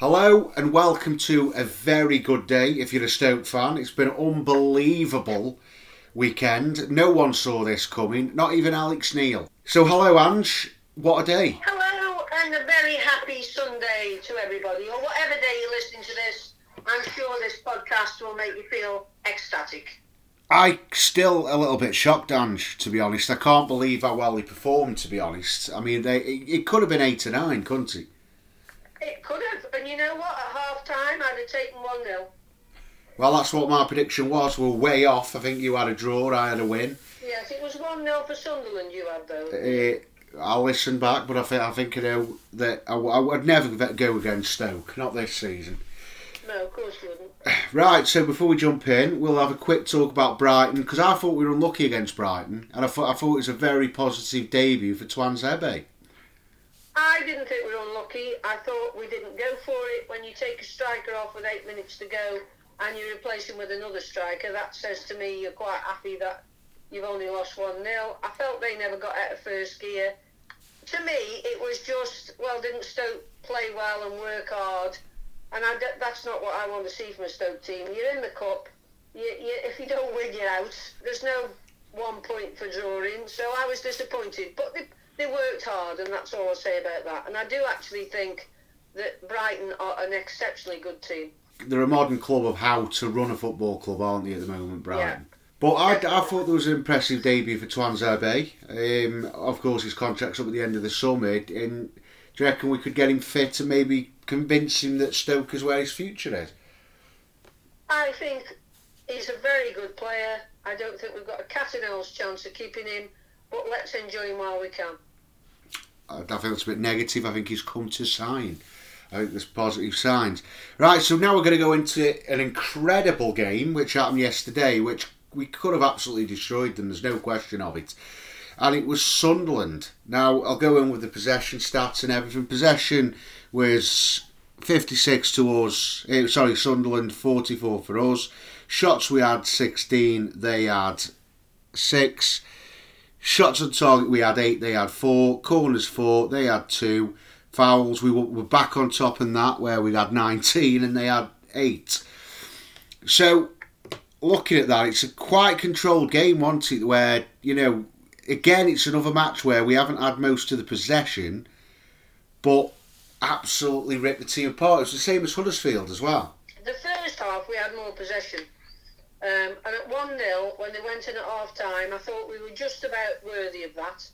Hello and welcome to a very good day if you're a Stoke fan. It's been an unbelievable weekend. No one saw this coming, not even Alex Neil. So, hello, Ange. What a day. Hello, and a very happy Sunday to everybody, or whatever day you're listening to this. I'm sure this podcast will make you feel ecstatic. I still a little bit shocked, Ange. To be honest, I can't believe how well he performed. To be honest, I mean, they, it, it could have been eight to nine, couldn't it? It could have, and you know what? At half time, I'd have taken 1 0. Well, that's what my prediction was. We're way off. I think you had a draw, I had a win. Yes, it was 1 0 for Sunderland, you had though. Uh, I'll listen back, but I think I think you know that I, I would never go against Stoke, not this season. No, of course you wouldn't. Right, so before we jump in, we'll have a quick talk about Brighton because I thought we were unlucky against Brighton, and I thought I thought it was a very positive debut for Tuanzebe. I didn't think we were unlucky. I thought we didn't go for it. When you take a striker off with eight minutes to go and you replace him with another striker, that says to me you're quite happy that you've only lost 1 0. I felt they never got out of first gear. To me, it was just, well, didn't Stoke play well and work hard? And I, that's not what I want to see from a Stoke team. You're in the cup. You, you, if you don't win, you're out. There's no one point for drawing. So I was disappointed. But they, they worked hard, and that's all I'll say about that. And I do actually think that Brighton are an exceptionally good team. They're a modern club of how to run a football club, aren't they, at the moment, Brighton? Yeah. But I, I thought there was an impressive debut for Tuanzebe. Um, of course, his contract's up at the end of the summer. And do you reckon we could get him fit and maybe convince him that Stoke is where his future is? I think he's a very good player. I don't think we've got a cat and owl's chance of keeping him, but let's enjoy him while we can. I think that's a bit negative. I think he's come to sign. I think there's positive signs. Right, so now we're going to go into an incredible game which happened yesterday, which we could have absolutely destroyed them. There's no question of it. And it was Sunderland. Now I'll go in with the possession stats and everything. Possession was 56 to us. Eh, sorry, Sunderland 44 for us. Shots we had 16. They had six. Shots on target we had eight. They had four. Corners four. They had two. Fouls we were, were back on top in that where we had 19 and they had eight. So looking at that, it's a quite controlled game, wasn't it? Where you know, again, it's another match where we haven't had most of the possession, but absolutely ripped the team apart. It's the same as Huddersfield as well. The first half we had more possession. Um, and at 1 0, when they went in at half time, I thought we were just about worthy of that.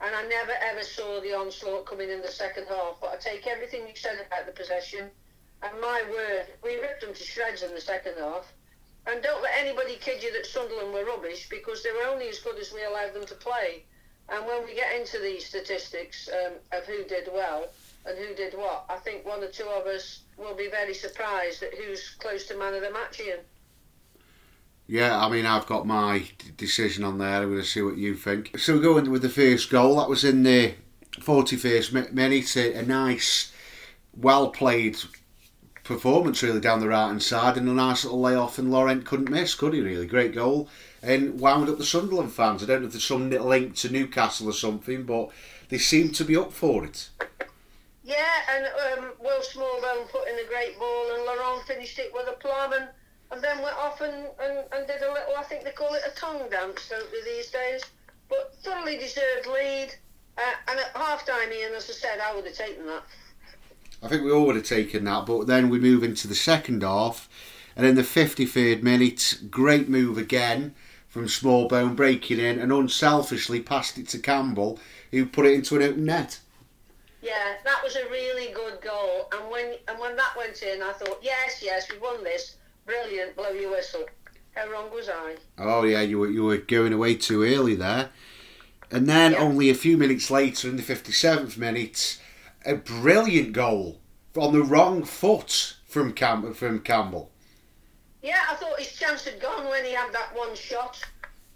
And I never ever saw the onslaught coming in the second half. But I take everything you said about the possession, and my word, we ripped them to shreds in the second half. And don't let anybody kid you that Sunderland were rubbish because they were only as good as we allowed them to play. And when we get into these statistics um, of who did well and who did what, I think one or two of us will be very surprised at who's close to man of the match, Ian. Yeah, I mean, I've got my d- decision on there. I'm going to see what you think. So going with the first goal. That was in the 41st mi- minute. A nice, well played performance, really, down the right hand side, and a nice little layoff, and Laurent couldn't miss, could he, really? Great goal. And wound up the Sunderland fans. I don't know if there's some link to Newcastle or something, but they seem to be up for it. Yeah, and um, Will Smallbone put in a great ball, and Laurent finished it with a plum, and, and then went off and, and, and did a little, I think they call it a tongue dance, don't they, these days? But thoroughly deserved lead. Uh, and at half time, Ian, as I said, I would have taken that. I think we all would have taken that, but then we move into the second half, and in the 53rd minute, great move again from Smallbone, breaking in and unselfishly passed it to Campbell, who put it into an open net. Yeah, that was a really good goal. And when and when that went in, I thought, yes, yes, we won this. Brilliant, blow your whistle. How wrong was I? Oh yeah, you were you were going away too early there. And then Yeah. only a few minutes later, in the 57th minute, a brilliant goal on the wrong foot from Cam- from Campbell. Yeah, I thought his chance had gone when he had that one shot.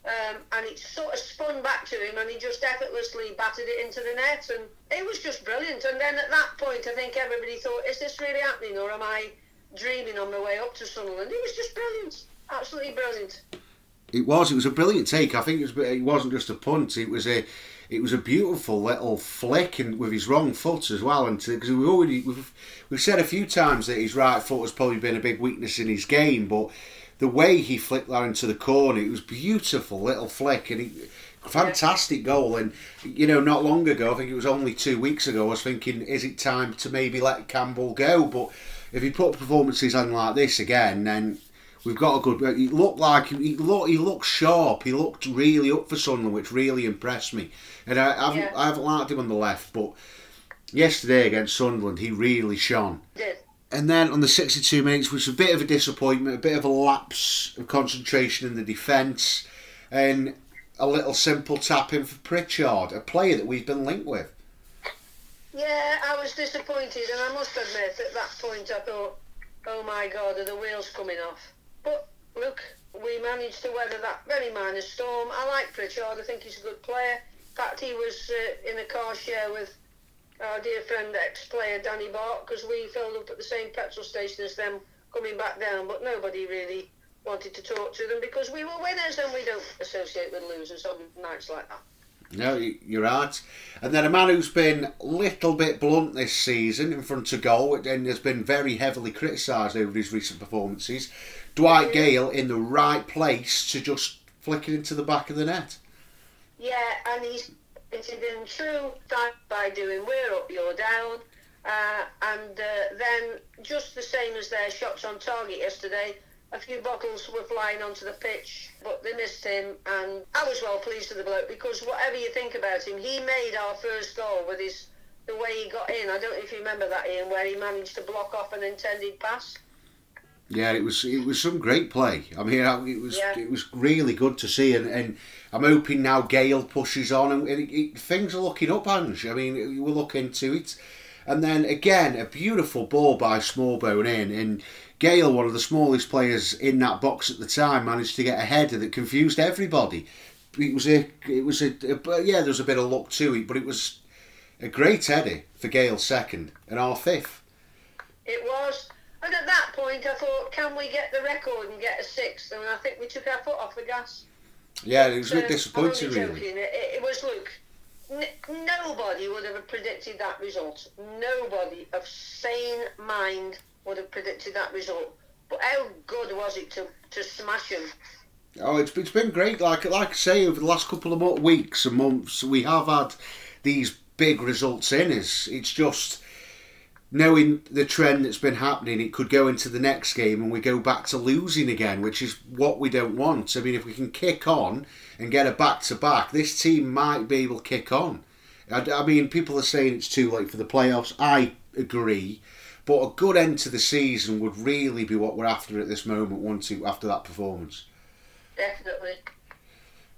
Um, and it sort of spun back to him and he just effortlessly battered it into the net and it was just brilliant. And then at that point I think everybody thought, is this really happening or am I dreaming on my way up to Sunderland? It was just brilliant. Absolutely brilliant. It was. It was a brilliant take. I think it was. It wasn't just a punt. It was a. It was a beautiful little flick and with his wrong foot as well. And because we've already we've, we've said a few times that his right foot has probably been a big weakness in his game, but the way he flicked that into the corner, it was beautiful little flick and he, fantastic goal. And you know, not long ago, I think it was only two weeks ago, I was thinking, is it time to maybe let Campbell go? But if he put performances on like this again, then we've got a good. He looked like he looked. He looked sharp. He looked really up for Sunderland, which really impressed me. And I, I, haven't, Yeah. I haven't liked him on the left, but yesterday against Sunderland, he really shone. And then on the 62 minutes, which was a bit of a disappointment, a bit of a lapse of concentration in the defence, and a little simple tap in for Pritchard, a player that we've been linked with. Yeah, I was disappointed, and I must admit, at that point, I thought, oh my God, are the wheels coming off? But look, we managed to weather that very minor storm. I like Pritchard, I think he's a good player. In fact, he was uh, in a car share with our dear friend, ex player Danny Batth, because we filled up at the same petrol station as them coming back down, but nobody really wanted to talk to them because we were winners and we don't associate with losers on nights like that. No, you're right. And then a man who's been a little bit blunt this season in front of goal and has been very heavily criticised over his recent performances, Dwight Gayle in the right place to just flick it into the back of the net. Yeah, and he's it's in true by doing we're up, you're down. Uh, and uh, then, just the same as their shots on target yesterday, a few bottles were flying onto the pitch, but they missed him. And I was well pleased with the bloke because whatever you think about him, he made our first goal with his the way he got in. I don't know if you remember that, Ian, where he managed to block off an intended pass. Yeah, it was it was some great play. I mean, it was Yeah. it was really good to see, and, and I'm hoping now Gayle pushes on, and it, it, things are looking up, Ange. I mean, we'll look into it, and then again a beautiful ball by Smallbone in, and Gayle, one of the smallest players in that box at the time, managed to get a header that confused everybody. It was a it was a, a yeah, there was a bit of luck to it, but it was a great header for Gayle's second and our fifth. It was. And at that point, I thought, can we get the record and get a sixth? And I think we took our foot off the gas. Yeah, it was a bit disappointing, really. It, it was look. N- nobody would have predicted that result. Nobody of sane mind would have predicted that result. But how good was it to, to smash them? Oh, it's, it's been great. Like like I say, over the last couple of weeks and months, we have had these big results in us. It's just knowing the trend that's been happening. It could go into the next game and we go back to losing again, which is what we don't want. I mean, if we can kick on and get a back to back, this team might be able to kick on. I, I mean, people are saying it's too late for the playoffs. I agree. But a good end to the season would really be what we're after at this moment, once it, after that performance. Definitely.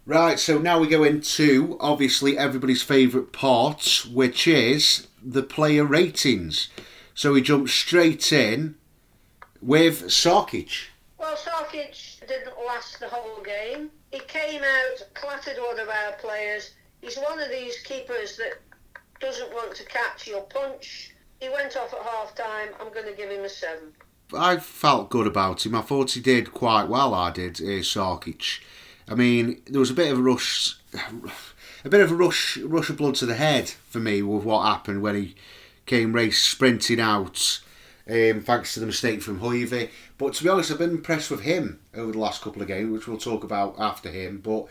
Right, so now we go into obviously everybody's favourite part, which is the player ratings. So we jump straight in with Sarkic. Well, Sarkic didn't last the whole game. He came out, clattered one of our players. He's one of these keepers that doesn't want to catch your punch. He went off at half time. I'm going to give him a seven. I felt good about him. I thought he did quite well. I did, uh, Sarkic. I mean, there was a bit of a rush, a bit of a rush, rush of blood to the head for me with what happened when he came race sprinting out. Um, thanks to the mistake from Hoever. But to be honest, I've been impressed with him over the last couple of games, which we'll talk about after him. But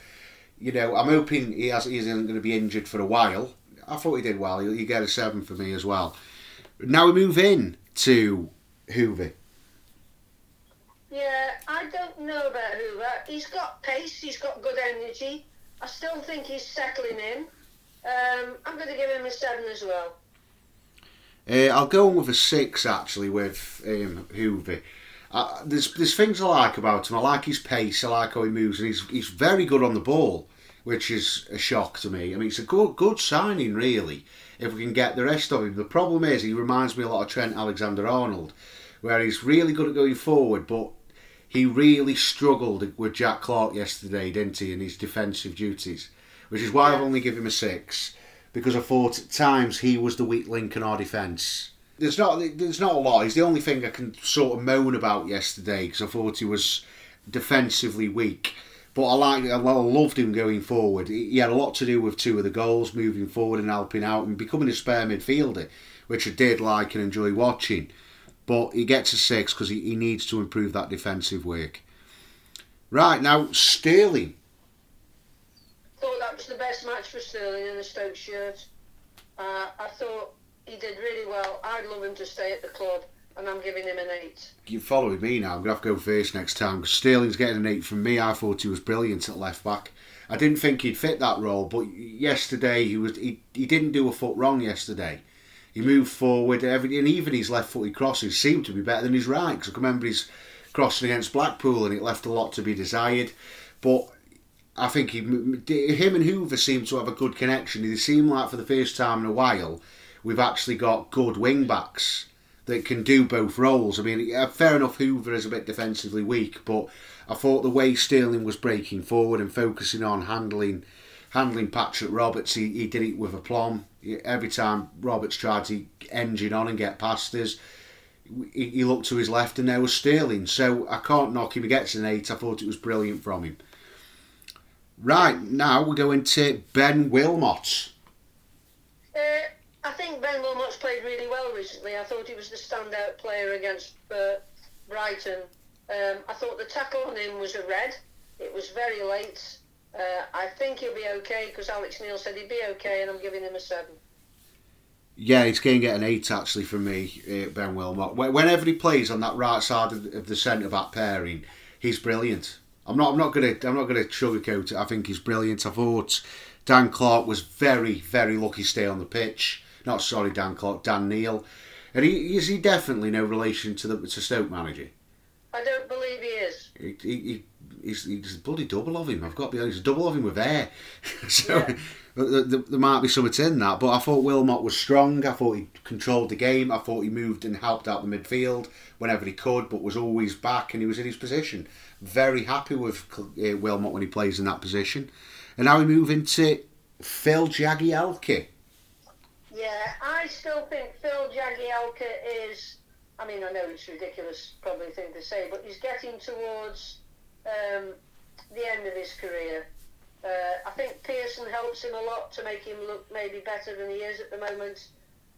you know, I'm hoping he has, he isn't going to be injured for a while. I thought he did well. He, he get a seven for me as well. Now we move in to Hoever. Yeah, I don't know about Hoever. He's got pace. He's got good energy. I still think he's settling in. Um, I'm going to give him a seven as well. Uh, I'll go on with a six actually with um, Hoever. Uh, there's there's things I like about him. I like his pace. I like how he moves, and he's he's very good on the ball, which is a shock to me. I mean, it's a good good signing really. If we can get the rest of him, the problem is he reminds me a lot of Trent Alexander-Arnold, where he's really good at going forward, but he really struggled with Jack Clarke yesterday, didn't he, in his defensive duties, which is why I've only given him a six because I thought at times he was the weak link in our defence. There's not there's not a lot. He's the only thing I can sort of moan about yesterday because I thought he was defensively weak. But I like, I loved him going forward. He had a lot to do with two of the goals, moving forward and helping out, and becoming a spare midfielder, which I did like and enjoy watching. But he gets a six because he, he needs to improve that defensive work. Right now, Sterling. Thought that was the best match for Sterling in the Stoke shirt. Uh, I thought he did really well. I'd love him to stay at the club and I'm giving him an eight. You're following me now. I'm to have to go first next time because Sterling's getting an eight from me. I thought he was brilliant at left back. I didn't think he'd fit that role, but yesterday he was he, he didn't do a foot wrong yesterday. He moved forward, and even his left footed crosses seemed to be better than his right. Because I remember his crossing against Blackpool and it left a lot to be desired. But I think he, him and Hoever seem to have a good connection. They seem like for the first time in a while we've actually got good wing backs that can do both roles. I mean, fair enough, Hoever is a bit defensively weak, but I thought the way Sterling was breaking forward and focusing on handling handling Patrick Roberts, he, he did it with aplomb. Every time Roberts tried to engine on and get past us, he, he looked to his left and there was Sterling. So I can't knock him. He gets an eight. I thought it was brilliant from him. Right, now we're going to Ben Wilmot. Uh, I think Ben Wilmot's played really well recently. I thought he was the standout player against uh, Brighton. Um, I thought the tackle on him was a red. It was very late. Uh, I think he'll be okay because Alex Neil said he'd be okay, and I'm giving him a seven. Yeah, he's going to get an eight actually from me, uh, Ben Wilmot. Whenever he plays on that right side of the centre back pairing, he's brilliant. I'm not. I'm not gonna. I'm not gonna sugarcoat it. I think he's brilliant. I thought Dan Clark was very, very lucky to stay on the pitch. Not sorry, Dan Clark, Dan Neil. And he, is he definitely no relation to the to Stoke manager? I don't believe he is. He, he, he's, he's a bloody double of him. I've got to be honest, a double of him with air. so yeah. there, there, might be something in that. But I thought Wilmot was strong. I thought he controlled the game. I thought he moved and helped out the midfield whenever he could, but was always back and he was in his position. Very happy with uh, Wilmot when he plays in that position. And now we move into Phil Jagielka. Yeah, I still think Phil Jagielka is. I mean, I know it's ridiculous, probably thing to say, but he's getting towards um, the end of his career. Uh, I think Pearson helps him a lot to make him look maybe better than he is at the moment.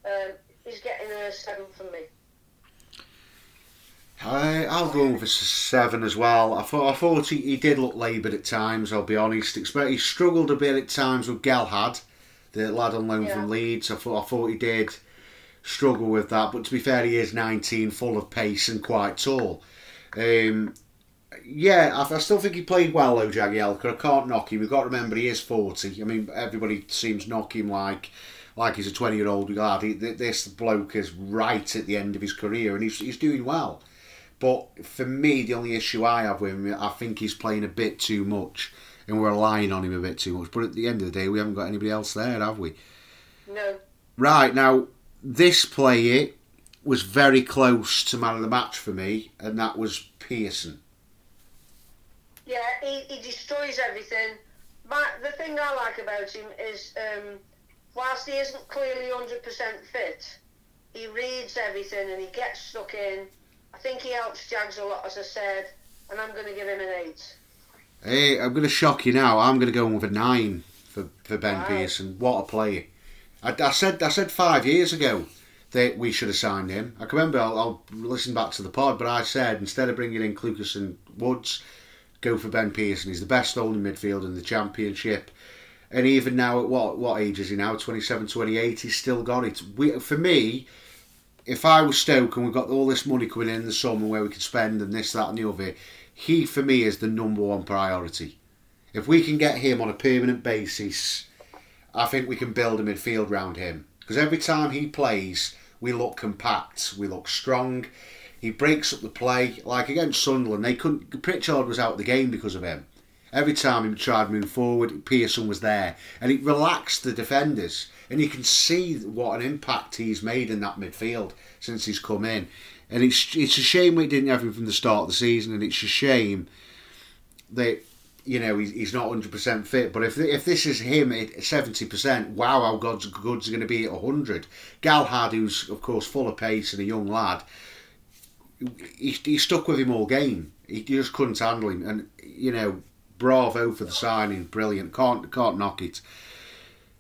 Um, he's getting a seven from me. I, I'll go for seven as well. I thought I thought he, he did look laboured at times. I'll be honest. He struggled a bit at times with Gelhardt the lad on loan yeah. from Leeds. I thought I thought he did struggle with that, but to be fair, he is 19, full of pace and quite tall. Um, yeah, I, I, still think he played well though, Jagielka. I can't knock him. We've got to remember he is 40. I mean, everybody seems knock him like like he's a 20 year old lad. He, this bloke is right at the end of his career and he's, he's doing well. But for me, the only issue I have with him, I think he's playing a bit too much and we're relying on him a bit too much. But at the end of the day, we haven't got anybody else there, have we? No. Right now, this player was very close to man of the match for me, and that was Pearson. Yeah, he, he destroys everything. But the thing I like about him is, um, whilst he isn't clearly 100% fit, he reads everything and he gets stuck in. I think he helps Jags a lot, as I said, and I'm going to give him an 8. Hey, I'm going to shock you now. I'm going to go in with a nine for, for Ben wow. Pearson. What a player! I, I, said I said five years ago that we should have signed him. I can remember. I'll, I'll listen back to the pod, but I said instead of bringing in Clucas and Woods, go for Ben Pearson. He's the best holding midfield in the championship. And even now, at what what age is he now? 27, 28. He's still got it. We, for me, if I was Stoke and we've got all this money coming in, in the summer where we could spend and this, that, and the other, he for me is the number one priority. If we can get him on a permanent basis, I think we can build a midfield round him. Because every time he plays, we look compact, we look strong. He breaks up the play. Like against Sunderland, they couldn't. Pritchard was out of the game because of him. Every time he tried to move forward, Pearson was there, and it relaxed the defenders. And you can see what an impact he's made in that midfield since he's come in. And it's it's a shame we didn't have him from the start of the season, and it's a shame that you know he's, he's not hundred percent fit. But if if this is him at seventy percent, wow, how God's good's going to be at hundred. Gelhardt, who's of course full of pace and a young lad, he, he stuck with him all game. He just couldn't handle him, and you know bravo for the signing, brilliant. Can't can't knock it.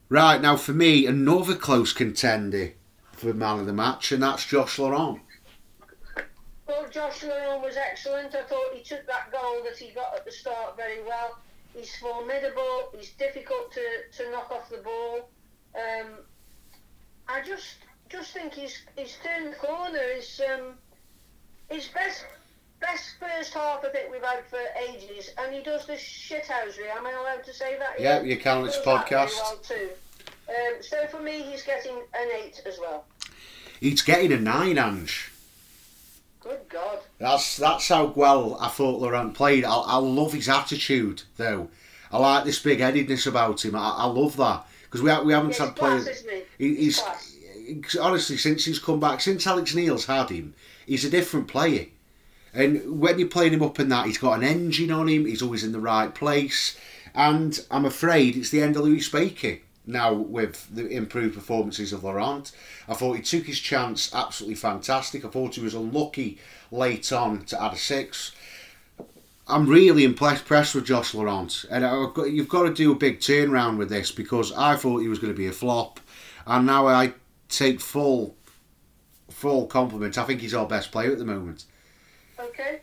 Right now, for me, another close contender for man of the match, and that's Josh Laurent. Josh Laurent was excellent. I thought he took that goal that he got at the start very well. He's formidable. He's difficult to, to knock off the ball. Um, I just just think he's he's turned the corner. His um, his best best first half I think we've had for ages, and he does the shithousery. Am I allowed to say that? Yeah, you can. It's podcast. Well too. Um, so for me, he's getting an eight as well. He's getting a nine, Ange. Good God. That's that's how well I thought Laurent played. I, I love his attitude, though. I like this big headedness about him. I, I love that because we we haven't Yeah, had players. he? He, he's he's- honestly since he's come back, since Alex Neil's had him, he's a different player. And when you're playing him up in that, he's got an engine on him. He's always in the right place. And I'm afraid it's the end of Lewis Baker now with the improved performances of Laurent. I thought he took his chance absolutely fantastic. I thought he was unlucky late on to add a six. I'm really impressed with Josh Laurent, and got, you've got to do a big turnaround with this because I thought he was going to be a flop, and now I take full full compliment. I think he's our best player at the moment. Okay.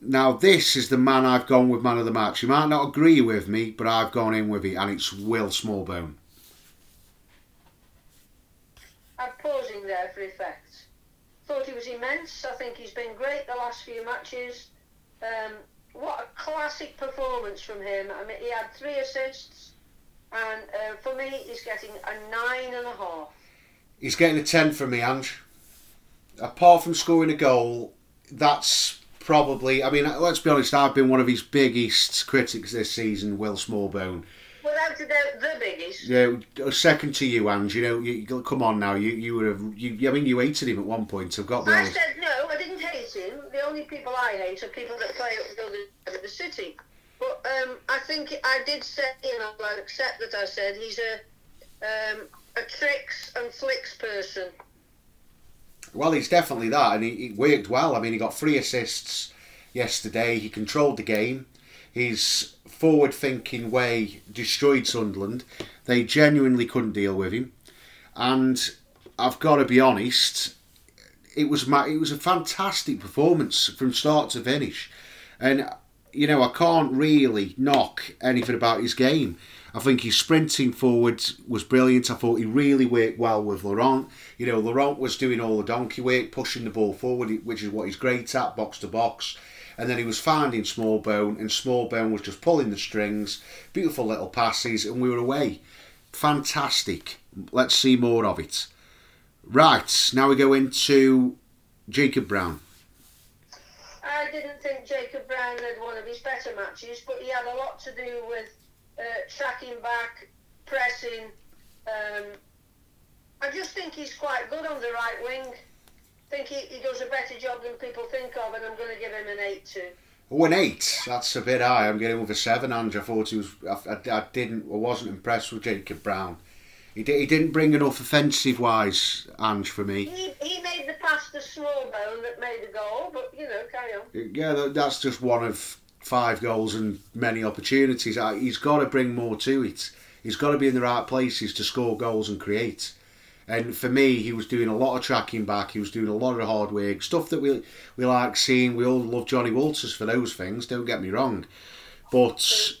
Now this is the man I've gone with man of the match. You might not agree with me, but I've gone in with it, and it's Will Smallbone. I'm pausing there for effect. Thought he was immense. I think he's been great the last few matches. Um, what a classic performance from him. I mean, he had three assists, and uh, for me, he's getting a nine and a half. He's getting a 10 from me, Ange. Apart from scoring a goal, that's probably. I mean, let's be honest, I've been one of his biggest critics this season, Will Smallbone. Without a doubt, the biggest. Yeah, second to you, Ange. You know, you, come on now. You you would have. You, I mean, you hated him at one point. I've got I honest. said no, I didn't hate him. The only people I hate are people that play at the other end of the city. But um, I think I did say, you know, I'll accept that I said he's a um, a tricks and flicks person. Well, he's definitely that, and he, he worked well. I mean, he got three assists yesterday. He controlled the game. His forward-thinking way destroyed Sunderland. They genuinely couldn't deal with him, and I've got to be honest. It was it was a fantastic performance from start to finish, and you know I can't really knock anything about his game. I think his sprinting forward was brilliant. I thought he really worked well with Laurent. You know, Laurent was doing all the donkey work, pushing the ball forward, which is what he's great at, box to box. And then he was finding Smallbone, and Smallbone was just pulling the strings, beautiful little passes, and we were away. Fantastic. Let's see more of it. Right, now we go into Jacob Brown. I didn't think Jacob Brown had one of his better matches, but he had a lot to do with uh, tracking back, pressing. Um, I just think he's quite good on the right wing. I think he, he does a better job than people think of, and I'm going to give him an 8 2. Oh, an eight. That's a bit high. I'm getting over a seven. Andrew, I thought he was. I, I, I didn't. I wasn't impressed with Jacob Brown. He, did, he didn't bring enough offensive wise, Ange, for me. He, he made the pass to Smallbone that made the goal, but you know, carry on. Yeah, that- that's just one of five goals and many opportunities. He's got to bring more to it. He's got to be in the right places to score goals and create. And for me, he was doing a lot of tracking back. He was doing a lot of hard work, stuff that we we like seeing. We all love Johnny Walters for those things. Don't get me wrong, but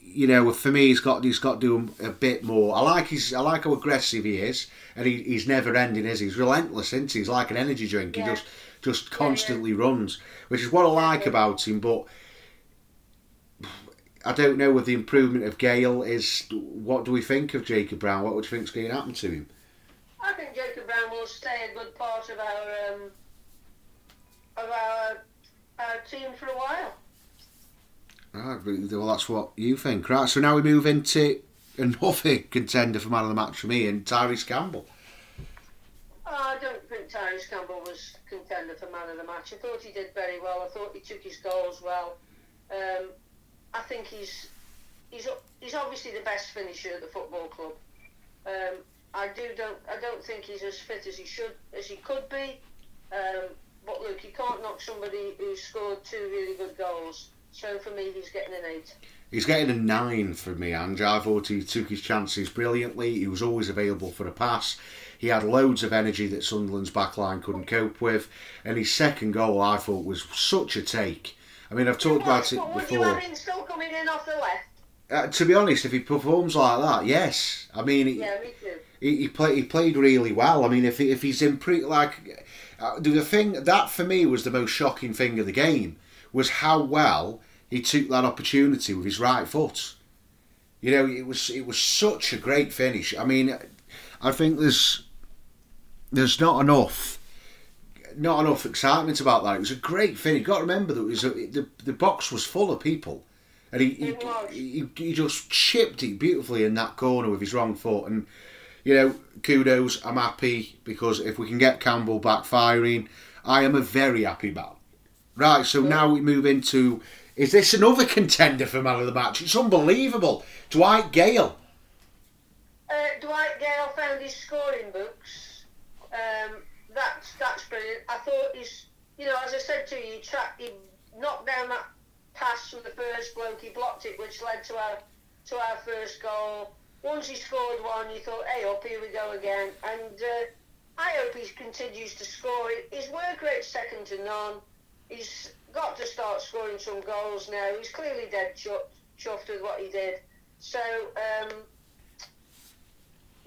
you know, for me, he's got he's got to do a bit more. I like his I like how aggressive he is, and he, he's never ending. Is he? he's relentless? Isn't he? He's like an energy drink. He just just constantly runs, which is what I like about him. But I don't know with the improvement of Gayle is what do we think of Jacob Brown? What would you think's going to happen to him? I think Jacob Brown will stay a good part of our um, of our, our team for a while. Ah, well, that's what you think, right? So now we move into another contender for man of the match for me, and Tyrese Campbell. Oh, I don't think Tyrese Campbell was contender for man of the match. I thought he did very well. I thought he took his goals well. Um, I think he's he's he's obviously the best finisher at the football club. Um, I do don't I don't think he's as fit as he should as he could be. Um, but look, you can't knock somebody who scored two really good goals So for me, he's getting an eight. He's getting a nine for me, Ange. I thought he took his chances brilliantly. He was always available for a pass. He had loads of energy that Sunderland's backline couldn't cope with. And his second goal, I thought, was such a take. I mean, I've talked about it But would you before. have him still coming in off the left? Uh, to be honest, if he performs like that, yes. I mean, he, Yeah, me too. he, he played he played really well. I mean, if he, if he's in pre like uh, the thing that for me was the most shocking thing of the game was how well he took that opportunity with his right foot. You know, it was it was such a great finish. I mean, I think there's there's not enough not enough excitement about that. It was a great finish. You got to remember that it was a, the the box was full of people. And he, he, he, he just chipped it beautifully in that corner with his wrong foot. And you know, kudos. I'm happy because if we can get Campbell back firing, I am a very happy man. Right, so now we move into is this another contender for man of the match? It's unbelievable. Dwight Gayle. Uh, Dwight Gayle found his scoring books. Um, that's that's brilliant. I thought he's, you know, as I said to you, he, tra- he knocked down that pass from the first bloke. He blocked it, which led to our to our first goal. Once he scored one, you thought, "Hey, up here we go again." And uh, I hope he continues to score. His work rate's second to none. He's got to start scoring some goals now. He's clearly dead chuffed, chuffed with what he did. So. Um,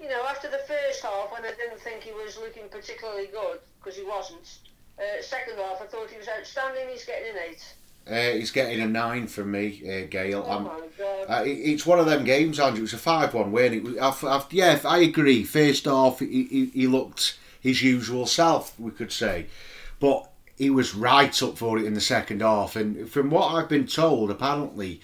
you know, after the first half, when I didn't think he was looking particularly good, because he wasn't, uh, second half, I thought he was outstanding. He's getting an eight. Uh, he's getting a nine from me, uh, Gayle. Oh I'm- my god. Uh, it- it's one of them games, Andrew. It was a five-one win. It was, I've, I've, yeah, I agree. First off, he, he, he looked his usual self, we could say, but he was right up for it in the second half. And from what I've been told, apparently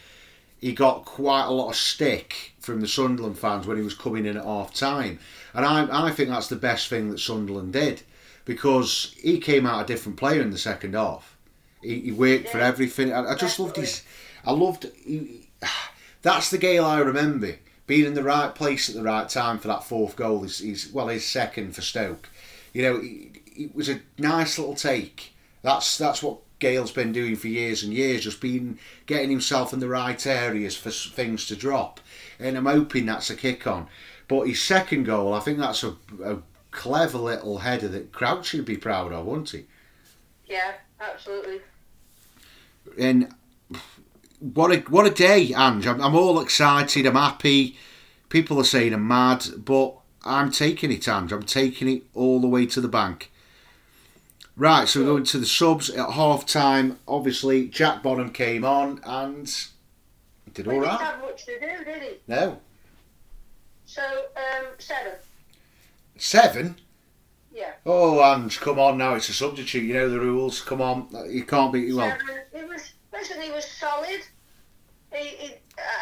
he got quite a lot of stick from the Sunderland fans when he was coming in at half time, and I, I think that's the best thing that Sunderland did because he came out a different player in the second half. He, he worked for everything. I, I just loved his. I loved. He, that's the Gayle I remember being in the right place at the right time for that fourth goal. Is is well his second for Stoke. You know, it, it was a nice little take. That's that's what Gayle's been doing for years and years, just been getting himself in the right areas for things to drop. And I'm hoping that's a kick on. But his second goal, I think that's a, a clever little header that Crouch should be proud of, wouldn't he? yeah, absolutely. and what a what a day, Ange. I'm, I'm all excited. I'm happy. People are saying I'm mad, but I'm taking it, Ange. I'm taking it all the way to the bank. Right, so we're going to the subs at half time. Obviously, Jack Bonham came on and did He all didn't have much to do, did he? No, So, um, seven. seven. Yeah. Oh, and come on now. It's a substitute. You know the rules. Come on, you can't be well. Seven. He was, listen, he was solid. He, he,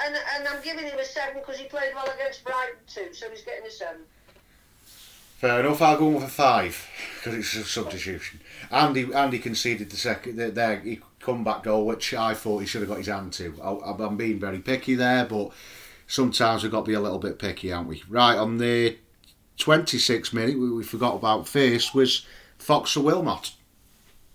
and, and I'm giving him a seven because he played well against Brighton too, so he's getting a seven. Fair enough. I'll go a five because it's a substitution. Andy Andy conceded the second the, comeback goal, which I thought he should have got his hand to. I, I'm being very picky there, but sometimes we've got to be a little bit picky, aren't we? Right on the 26th minute, we, we forgot about first was Fox or Wilmot.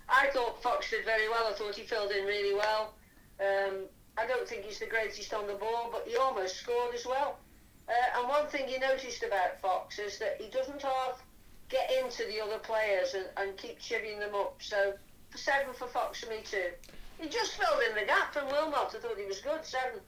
I thought Fox did very well. I thought he filled in really well. Um, I don't think he's the greatest on the ball, but he almost scored as well. Uh, and one thing you noticed about Fox is that he doesn't half get into the other players and, and keep chivvying them up. So seven for Fox for me too. He just filled in the gap from Wilmot. I thought he was good. Seven.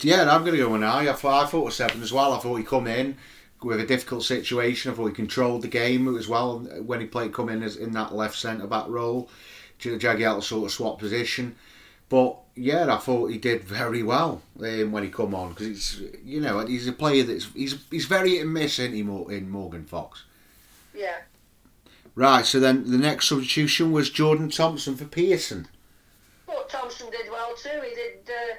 Yeah, and I'm going to go an I. I thought, I thought seven as well. I thought he come in with a difficult situation. I thought he controlled the game as well when he played come in as in that left centre back role. Jagielka sort of swapped position, but yeah, I thought he did very well um, when he come on because it's you know he's a player that's he's he's very hit and miss, isn't he, in Morgan Fox? Yeah. Right. So then the next substitution was Jordan Thompson for Pearson. Thought Thompson did well too. He did uh,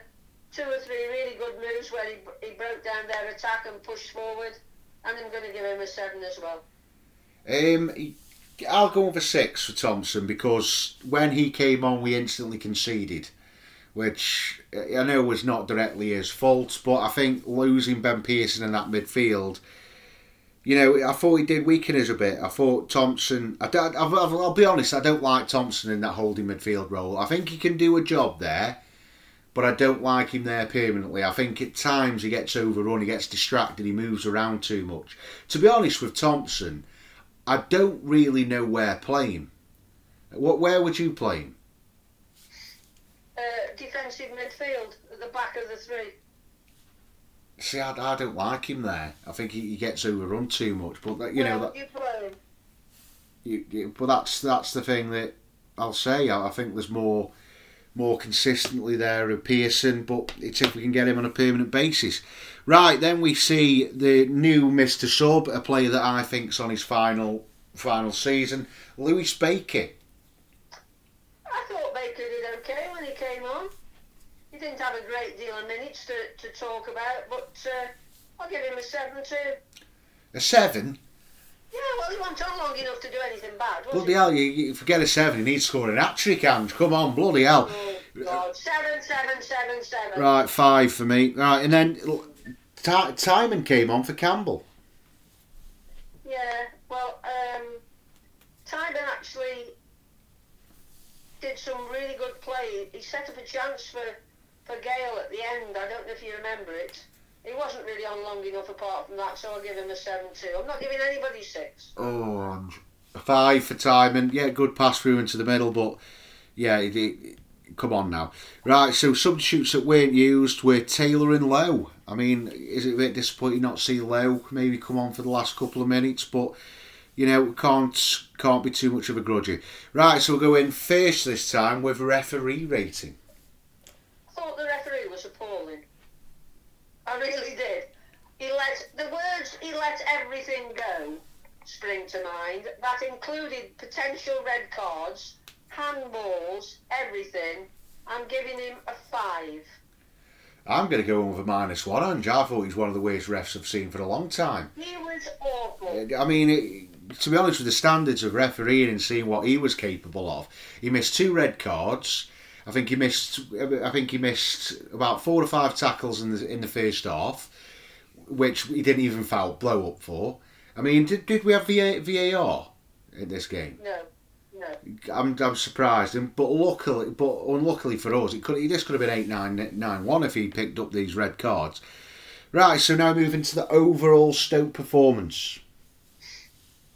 two or three really good moves where he, he broke down their attack and pushed forward. And I'm going to give him a seven as well. Um, I'll go a six for Thompson because when he came on, we instantly conceded, which I know was not directly his fault, but I think losing Ben Pearson in that midfield, you know, I thought he did weaken us a bit. I thought Thompson. I will I'll be honest, I don't like Thompson in that holding midfield role. I think he can do a job there, but I don't like him there permanently. I think at times he gets overrun, he gets distracted, he moves around too much. To be honest with Thompson, I don't really know where playing. What where would you play him? Uh, defensive midfield at the back of the three. See, I, I don't like him there. I think he, he gets overrun too much. But that, you know, Well, that, you play him. you, you, but that's that's the thing that I'll say. I, I think there's more more consistently there of Pearson, but it's if we can get him on a permanent basis. Right, then we see the new Mr. Sub, a player that I think's on his final final season, Lewis Baker. I thought Baker did okay when he came on. He didn't have a great deal of minutes to, to talk about, but uh, I'll give him a 7 too. A seven? Yeah, well, he wasn't on long enough to do anything bad, Bloody he? hell, you, you forget a seven, he needs scoring hat trick, Ange. Come on, bloody hell. Oh, God. 7 7 7 7. Right, five for me. Right, and then Timon came on for Campbell. Yeah, well, um, Tyban actually did some really good play. He set up a chance for, for Gayle at the end. I don't know if you remember it. He wasn't really on long enough apart from that, so I'll give him a 7 2. I'm not giving anybody 6. Oh, Ange. Five for Timon. Yeah, good pass through into the middle, but yeah, it, it, come on now. Right, so substitutes that weren't used were Taylor and Lowe. I mean, is it a bit disappointing not to see Lowe maybe come on for the last couple of minutes, but you know, can't can't be too much of a grudge. Right, so we'll go in first this time with referee rating. I thought the referee was appalling. I really did. He let the words he let everything go spring to mind. That included potential red cards, handballs, everything. I'm giving him a five. I'm going to go in with a minus one, Ange. I thought he's one of the worst refs I've seen for a long time. He was awful. Uh, I mean, it, to be honest, with the standards of refereeing and seeing what he was capable of, he missed two red cards. I think he missed. I think he missed about four or five tackles in the in the first half, which he didn't even foul blow up for. I mean, did, did we have VA, VAR in this game? No, no. I'm, I'm surprised, and but luckily, but unluckily for us, it could this could have been eight nine nine one if he picked up these red cards. Right, so now moving to the overall Stoke performance.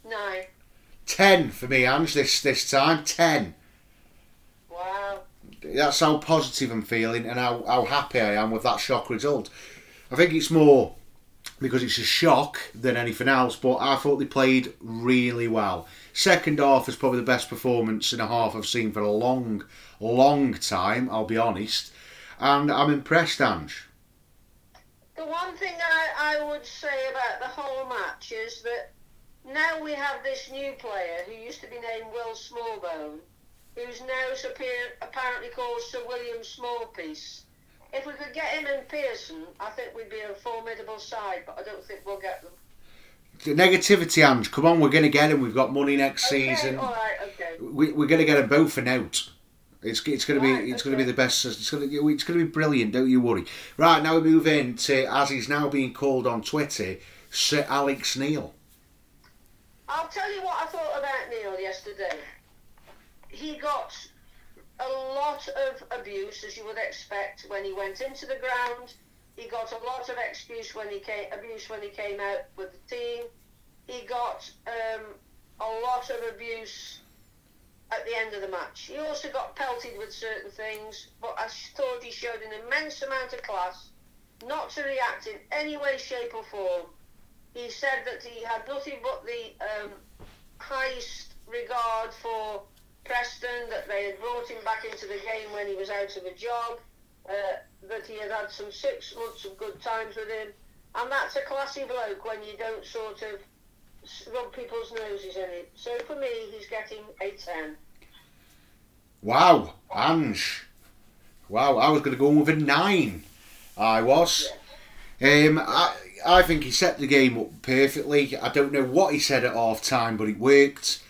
No. Ten for me, Ange. This this time, ten. Wow. That's how positive I'm feeling, and how, how happy I am with that shock result. I think it's more because it's a shock than anything else. But I thought they played really well. Second half is probably the best performance in a half I've seen for a long, long time. I'll be honest, and I'm impressed, Ange. The one thing I, I would say about the whole match is that now we have this new player who used to be named Will Smallbone, who's now apparently called Sir William Smallpiece. If we could get him and Pearson, I think we'd be a formidable side, but I don't think we'll get them. The negativity, Ange. Come on, we're going to get him. We've got money next Okay, season. all right, okay. we, we're going to get them both for nout. It's, it's going to be it's going to be the best. It's going to it's going to be brilliant. Don't you worry. Right now we move in to as he's now being called on Twitter, Sir Alex Neil. I'll tell you what I thought about Neil yesterday. He got a lot of abuse, as you would expect, when he went into the ground. He got a lot of excuse when he came, abuse when he came out with the team. He got um, a lot of abuse at the end of the match. He also got pelted with certain things, but I thought he showed an immense amount of class, not to react in any way, shape, or form he said that he had nothing but the um, highest regard for Preston, that they had brought him back into the game when he was out of a job, uh, that he had had some six months of good times with him. And that's a classy bloke when you don't sort of rub people's noses in it. So for me, he's getting a 10. Wow, Ange. Wow, I was going to go with a nine. I was. Um, I I think he set the game up perfectly. I don't know what he said at half time, but it worked.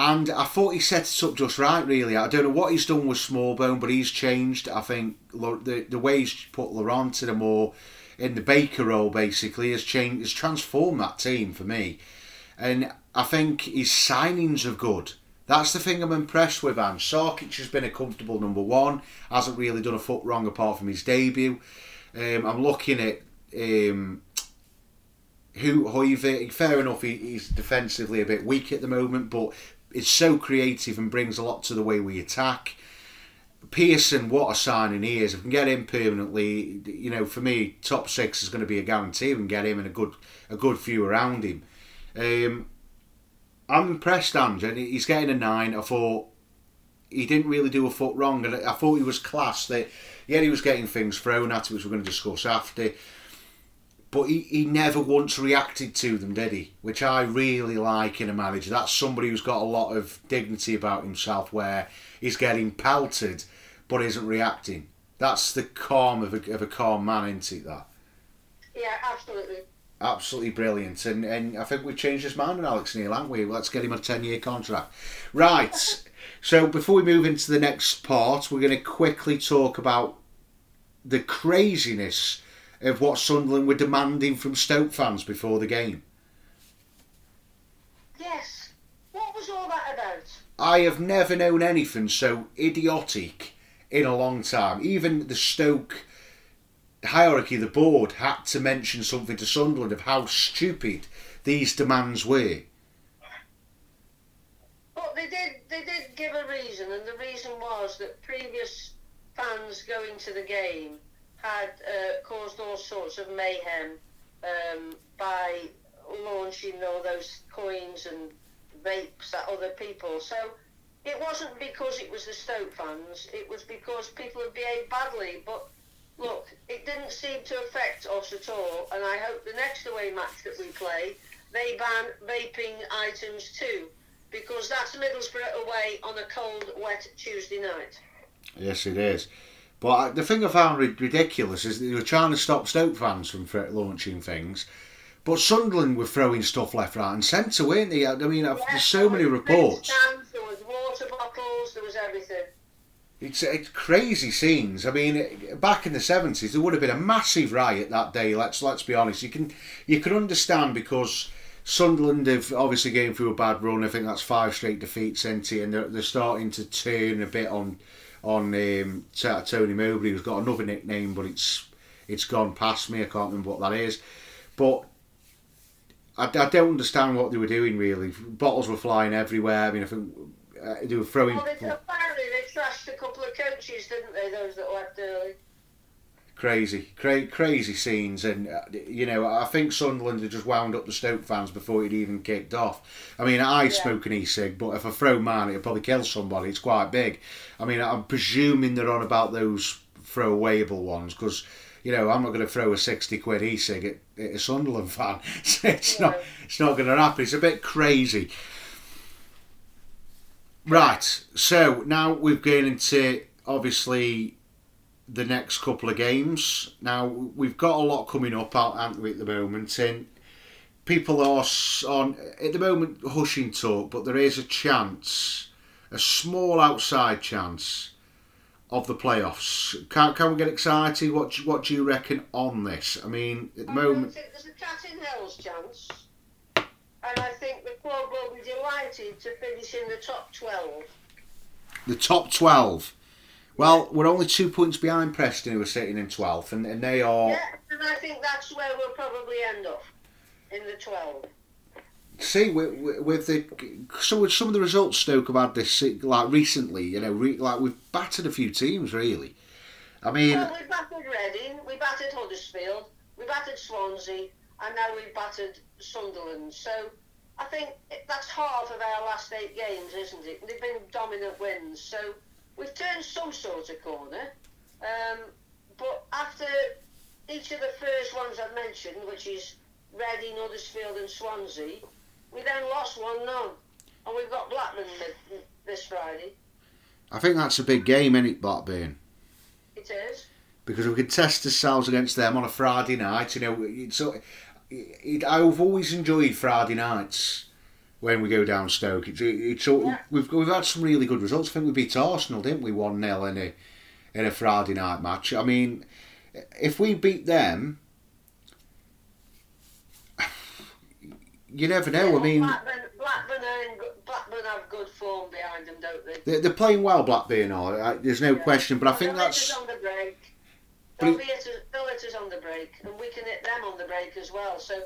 And I thought he set it up just right, really. I don't know what he's done with Smallbone, but he's changed. I think the the way he's put Laurent in a more in the Baker role, basically, has changed, has transformed that team for me. And I think his signings are good. That's the thing I'm impressed with, and Sarkic has been a comfortable number one. Hasn't really done a foot wrong apart from his debut. Um, I'm looking at um, who Hoever. Fair enough, he, he's defensively a bit weak at the moment, but it's so creative and brings a lot to the way we attack. Pearson, what a signing he is. If we can get him permanently, you know, for me, top six is going to be a guarantee. We can get him and a good, a good few around him. Um, I'm impressed, Ange. He's getting a nine. I thought he didn't really do a foot wrong, and I thought he was class. That yeah, he was getting things thrown at him, which we're going to discuss after. But he, he never once reacted to them, did he? Which I really like in a manager. That's somebody who's got a lot of dignity about himself, where he's getting pelted but isn't reacting. That's the calm of a, of a calm man, isn't it? That. Yeah, absolutely. Absolutely brilliant, and and I think we've changed his mind on Alex Neil, haven't we? Let's get him a ten year contract. Right. so before we move into the next part, we're going to quickly talk about the craziness of what Sunderland were demanding from Stoke fans before the game. Yes. What was all that about? I have never known anything so idiotic in a long time. Even the Stoke hierarchy, the board, had to mention something to Sunderland of how stupid these demands were. But they did, they did give a reason, and the reason was that previous fans going to the game had uh, caused all sorts of mayhem um, by launching all those coins and vapes at other people. So it wasn't because it was the Stoke fans, it was because people had behaved badly. But look, it didn't seem to affect us at all, and I hope the next away match that we play, they ban vaping items too, because that's Middlesbrough away on a cold, wet Tuesday night. Yes, it is. But the thing I found ridiculous is they were trying to stop Stoke fans from launching things. But Sunderland were throwing stuff left, right, and centre, weren't they? I mean, yeah, there's so many reports. Stands, there was water bottles, there was everything. It's, it's crazy scenes. I mean, back in the seventies, there would have been a massive riot that day. Let's let's be honest. You can you can understand because Sunderland have obviously going through a bad run. I think that's five straight defeats, isn't it? And they're, they're starting to turn a bit on on um, Tony Mowbray, who's got another nickname, but it's it's gone past me. I can't remember what that is. But I, I don't understand what they were doing really. Bottles were flying everywhere. I mean, I think uh, they were throwing. Well, they, apparently they trashed a couple of coaches, didn't they? Those that left early. Crazy, cra- crazy scenes, and uh, you know, I think Sunderland had just wound up the Stoke fans before it even kicked off. I mean, I yeah. smoke an e-cig, but if I throw mine, it'll probably kill somebody. It's quite big. I mean, I'm presuming they're on about those throwawayable ones because you know, I'm not going to throw a 60 quid e-cig at, at a Sunderland fan. it's yeah. not it's not going to happen. It's a bit crazy. Right, so now we've gone into obviously the next couple of games. Now we've got a lot coming up, aren't we, at the moment? And people are on at the moment hushing talk, but there is a chance, a small outside chance, of the playoffs. Can, can we get excited? What what do you reckon on this? I mean, at the I moment, there's a cat in hell's chance, and I think the club will be delighted to finish in the top twelve. The top twelve. Well, we're only two points behind Preston, who are sitting in 12th, and, and they are. Yeah, and I think that's where we'll probably end up in the 12th. See, with, with the so with some of the results Stoke have had this like recently, you know, re, like we've battered a few teams really. I mean, well, we battered Reading, we battered Huddersfield, we battered Swansea, and now we've battered Sunderland. So I think that's half of our last eight games, isn't it? They've been dominant wins. So we've turned some sort of corner. Um, but after each of the first ones I've mentioned, which is Reading, Huddersfield, and Swansea, we then lost one none, and we've got Blackburn this Friday. I think that's a big game, isn't it, Blackburn? It is. Because we could test ourselves against them on a Friday night. You know, it, I've always enjoyed Friday nights when we go down Stoke. It's, it's yeah. we've we've had some really good results. I think we beat Arsenal, didn't we? One 0 in a in a Friday night match. I mean, if we beat them, you never know. Yeah, I mean, Blackburn, Blackburn, Blackburn have good form behind them, don't they? They're, they're playing well, Blackburn. All there's no Yeah. question, but I think that's on the break. They'll, it- hit us, they'll hit us on the break, and we can hit them on the break as well. So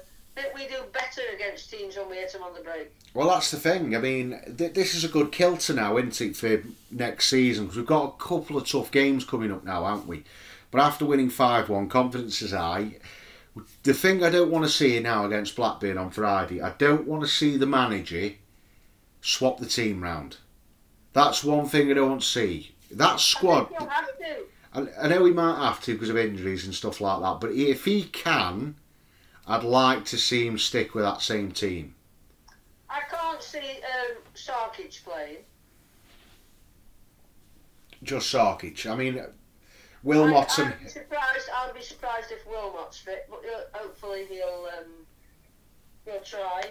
We do better against teams when we hit them on the break. well. That's the thing. I mean, th- this is a good kilter now, isn't it, for next season? Because we've got a couple of tough games coming up now, haven't we? But after winning five one, confidence is high. The thing I don't want to see now against Blackburn on Friday, I don't want to see the manager swap the team round. That's one thing I don't see. That squad. I think have to. I, I know he might have to because of injuries and stuff like that, but if he can, I'd like to see him stick with that same team. I can't see um, Sarkic playing. Just Sarkic. I mean, Wilmot I, and I'd be surprised. I'd be surprised if Wilmot's fit, but hopefully he'll um, he'll try.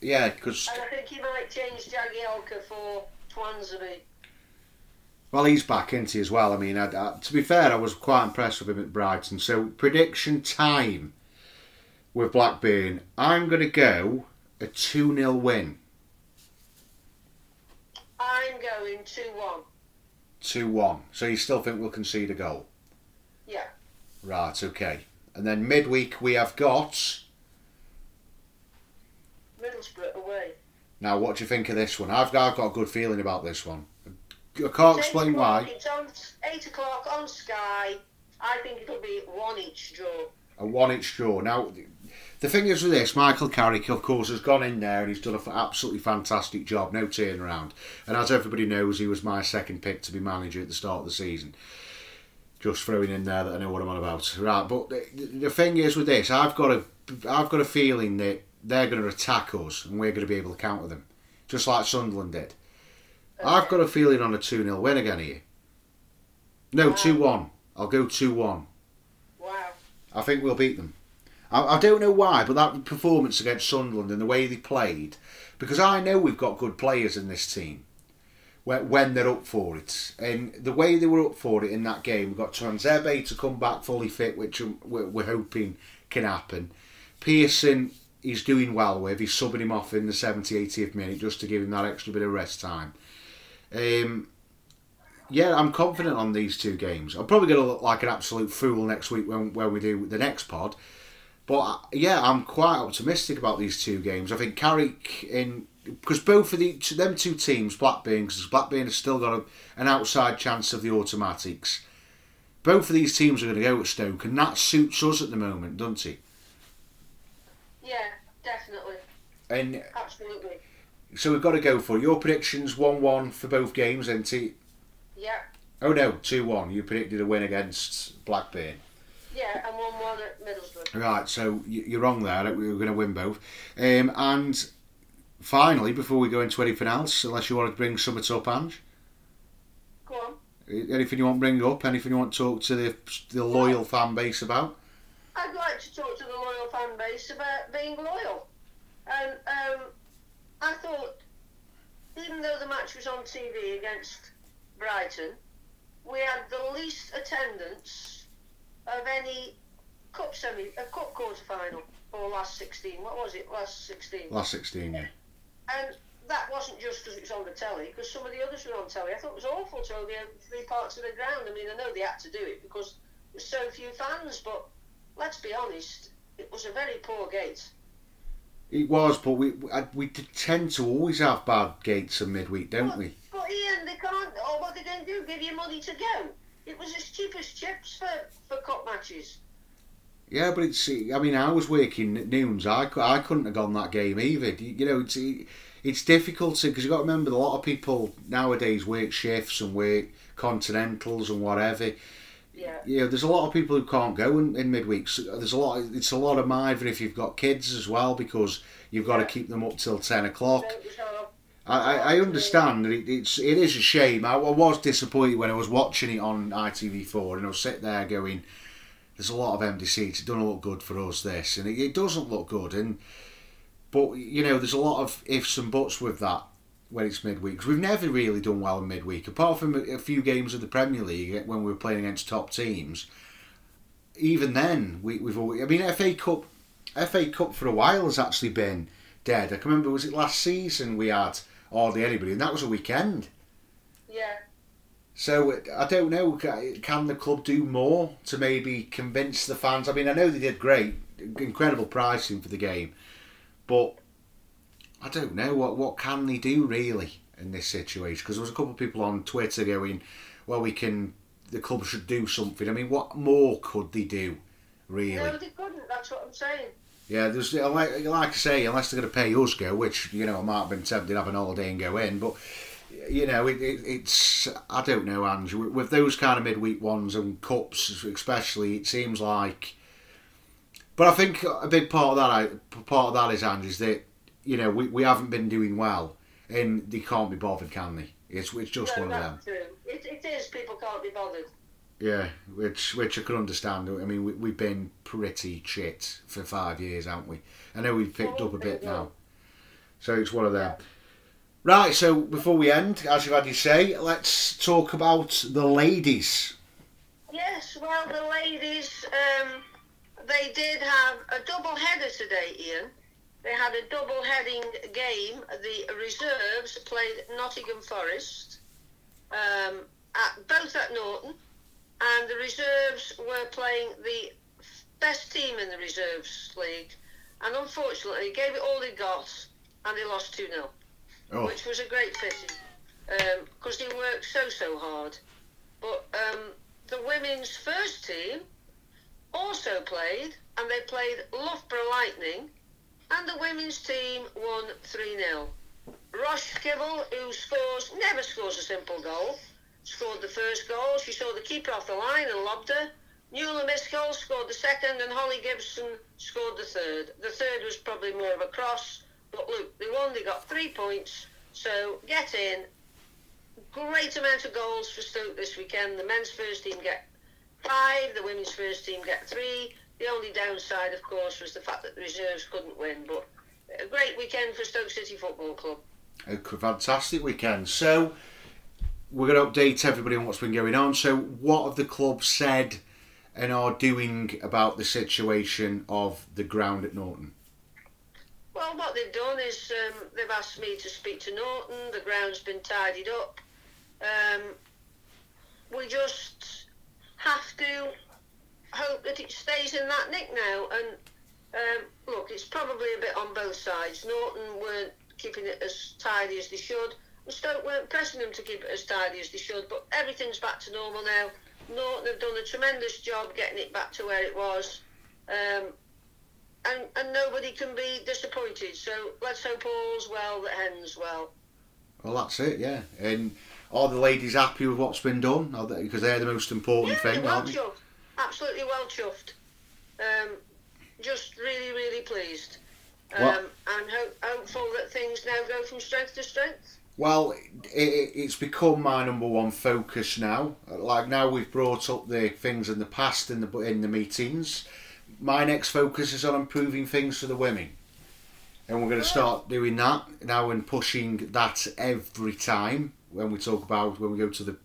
yeah, because And I think he might change Jagielka for Twansby. Well, he's back into as well. I mean, I, I, to be fair, I was quite impressed with him at Brighton. So prediction time with Blackburn, I'm going to go a two 0 win. I'm going two one. Two one. So you still think we'll concede a goal? Yeah. Right. Okay. And then midweek we have got. Middlesbrough away. Now, what do you think of this one? I've I've got a good feeling about this one. I can't It's explain why. It's on eight o'clock on Sky. I think it'll be one each draw. A one inch draw. Now, the thing is with this, Michael Carrick, of course, has gone in there and he's done an absolutely fantastic job. No turnaround. And as everybody knows, he was my second pick to be manager at the start of the season. Just throwing in there that I know what I'm on about. Right, but the, the thing is with this, I've got a, I've got a feeling that they're going to attack us and we're going to be able to counter them, just like Sunderland did. I've got a feeling on a 2 0 win again here. No, Wow. 2 1. I'll go 2 1. Wow. I think we'll beat them. I, I don't know why, but that performance against Sunderland and the way they played, because I know we've got good players in this team when, when they're up for it. And the way they were up for it in that game, we've got Tranzebe to come back fully fit, which we're, we're hoping can happen. Pearson, he's doing well with. He's subbing him off in the 70, 80th minute just to give him that extra bit of rest time. Um, yeah, I'm confident on these two games. I'm probably going to look like an absolute fool next week when, when we do the next pod. But uh, yeah, I'm quite optimistic about these two games. I think Carrick in because both of the them two teams, Blackburn, because Blackburn has still got a, an outside chance of the automatics. Both of these teams are going to go at Stoke, and that suits us at the moment, doesn't it? Yeah, definitely. And Absolutely. So we've got to go for your predictions: one-one for both games, and it? Yeah. Oh no, two-one. You predicted a win against Blackburn. Yeah, and one one at Middlesbrough. Right, so you're wrong there. We were going to win both. Um, and finally, before we go into anything else, unless you want to bring something up, Ange, Go on. anything you want to bring up, anything you want to talk to the the loyal fan base about? I'd like to talk to the loyal fan base about being loyal. And um, I thought, even though the match was on TV against Brighton, we had the least attendance of any cup semi, a cup quarter final or last 16. What was it? Last 16. Last sixteen, yeah. And that wasn't just because it was on the telly, because some of the others were on telly. I thought it was awful to only have three parts of the ground. I mean, I know they had to do it because there's so few fans, but let's be honest, it was a very poor gate. It was, but we we, tend to always have bad gates in midweek, don't but, we? But Ian, they can't. Or what they going to do? Give you money to go? It was as cheap as chips for, for cup matches. Yeah, but it's. I mean, I was working at noons. I, I couldn't have gone that game either. You you know, it's it's difficult because you've got to remember a lot of people nowadays work shifts and work continentals and whatever. Yeah. you know, there's a lot of people who can't go in, in midweeks. There's a lot. It's a lot of either if you've got kids as well because you've got to keep them up till ten o'clock. So it was all- I, I, I understand that it, it's it is a shame. I, I was disappointed when I was watching it on ITV4 and I was sitting there going, "There's a lot of empty seats. It doesn't look good for us. This and it, it doesn't look good." And but you know, there's a lot of ifs and buts with that when it's midweek. we've never really done well in midweek, apart from a, a few games of the Premier League when we were playing against top teams. Even then, we, we've always, I mean, FA Cup, FA Cup for a while has actually been dead. I can remember, was it last season we had hardly anybody, and that was a weekend. Yeah. So I don't know. Can the club do more to maybe convince the fans? I mean, I know they did great, incredible pricing for the game, but I don't know what what can they do really in this situation? Because there was a couple of people on Twitter going, "Well, we can. The club should do something." I mean, what more could they do, really? No, they couldn't. That's what I'm saying. Yeah, there's uh, like, like I say, unless they're going to pay us go, which you know I might have been tempted to have an holiday and go in, but you know it, it, it's I don't know, Andrew. With those kind of midweek ones and cups, especially, it seems like. But I think a big part of that, I, part of that is Ange, is that you know we, we haven't been doing well, and they can't be bothered, can they? It's it's just no, one of them. It, it is. People can't be bothered. Yeah, which which I can understand. I mean, we, we've been pretty shit for five years, haven't we? I know we've picked up a bit now. So it's one of them. Right, so before we end, as you've had you say, let's talk about the ladies. Yes, well, the ladies, um, they did have a double header today, Ian. They had a double heading game. The reserves played Nottingham Forest, um, at, both at Norton and the reserves were playing the best team in the reserves league, and unfortunately gave it all they got, and they lost two 0 oh. which was a great pity because um, they worked so so hard. But um, the women's first team also played, and they played Loughborough Lightning, and the women's team won three 0 Rosh Kibble, who scores never scores a simple goal scored the first goal. She saw the keeper off the line and lobbed her. Nuala Miskell scored the second, and Holly Gibson scored the third. The third was probably more of a cross, but look, they won. They got three points. So get in. Great amount of goals for Stoke this weekend. The men's first team get five. The women's first team get three. The only downside, of course, was the fact that the reserves couldn't win. But a great weekend for Stoke City Football Club. A fantastic weekend. So we're going to update everybody on what's been going on. So, what have the club said and are doing about the situation of the ground at Norton? Well, what they've done is um, they've asked me to speak to Norton. The ground's been tidied up. Um, we just have to hope that it stays in that nick now. And um, look, it's probably a bit on both sides. Norton weren't keeping it as tidy as they should. And Stoke weren't pressing them to keep it as tidy as they should, but everything's back to normal now. Norton have done a tremendous job getting it back to where it was. Um, and, and nobody can be disappointed. So let's hope all's well that ends well. Well, that's it, yeah. And are the ladies happy with what's been done? Because they're the most important yeah, thing, aren't they? Chuffed. Absolutely well chuffed. Um, just really, really pleased. Um, and hope, hopeful that things now go from strength to strength. Well, it, it's become my number one focus now. Like now, we've brought up the things in the past in the in the meetings. My next focus is on improving things for the women, and we're going to start doing that now and pushing that every time when we talk about when we go to the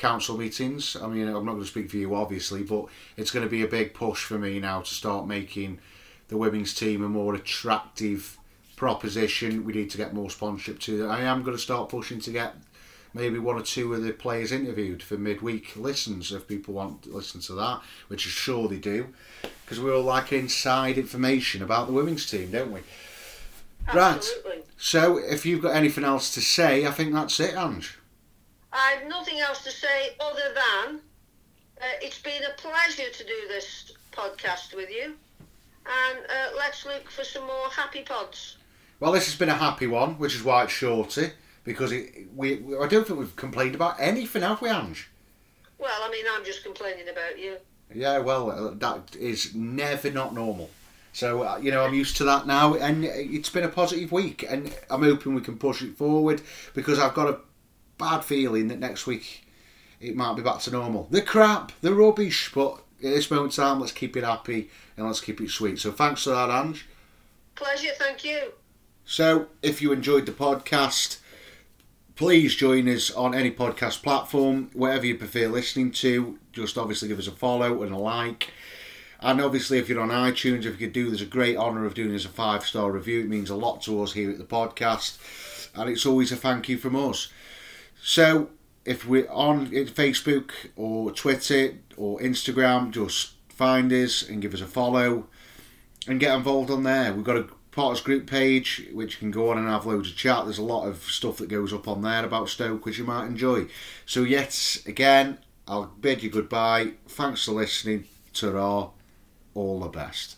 council meetings. I mean, I'm not going to speak for you, obviously, but it's going to be a big push for me now to start making the women's team a more attractive proposition. We need to get more sponsorship to that. I am going to start pushing to get maybe one or two of the players interviewed for midweek listens if people want to listen to that, which I'm sure they do, because we all like inside information about the women's team, don't we? Absolutely. Right. So if you've got anything else to say, I think that's it, Ange. I have nothing else to say other than uh, it's been a pleasure to do this podcast with you. And uh, let's look for some more happy pods. Well, this has been a happy one, which is why it's shorty, because it, we, we I don't think we've complained about anything, have we, Ange? Well, I mean, I'm just complaining about you. Yeah, well, uh, that is never not normal. So uh, you know, I'm used to that now, and it's been a positive week, and I'm hoping we can push it forward because I've got a bad feeling that next week it might be back to normal. The crap, the rubbish, but at this moment in time, let's keep it happy and let's keep it sweet. So thanks for that, Ange. Pleasure, thank you. So, if you enjoyed the podcast, please join us on any podcast platform, whatever you prefer listening to. Just obviously give us a follow and a like. And obviously, if you're on iTunes, if you could do, there's a great honour of doing us a five star review. It means a lot to us here at the podcast, and it's always a thank you from us. So, if we're on Facebook or Twitter or Instagram, just find us and give us a follow and get involved on there. We've got a Potters group page which you can go on and have loads of chat. There's a lot of stuff that goes up on there about Stoke which you might enjoy. So, yet again, I'll bid you goodbye. Thanks for listening. Ta all the best.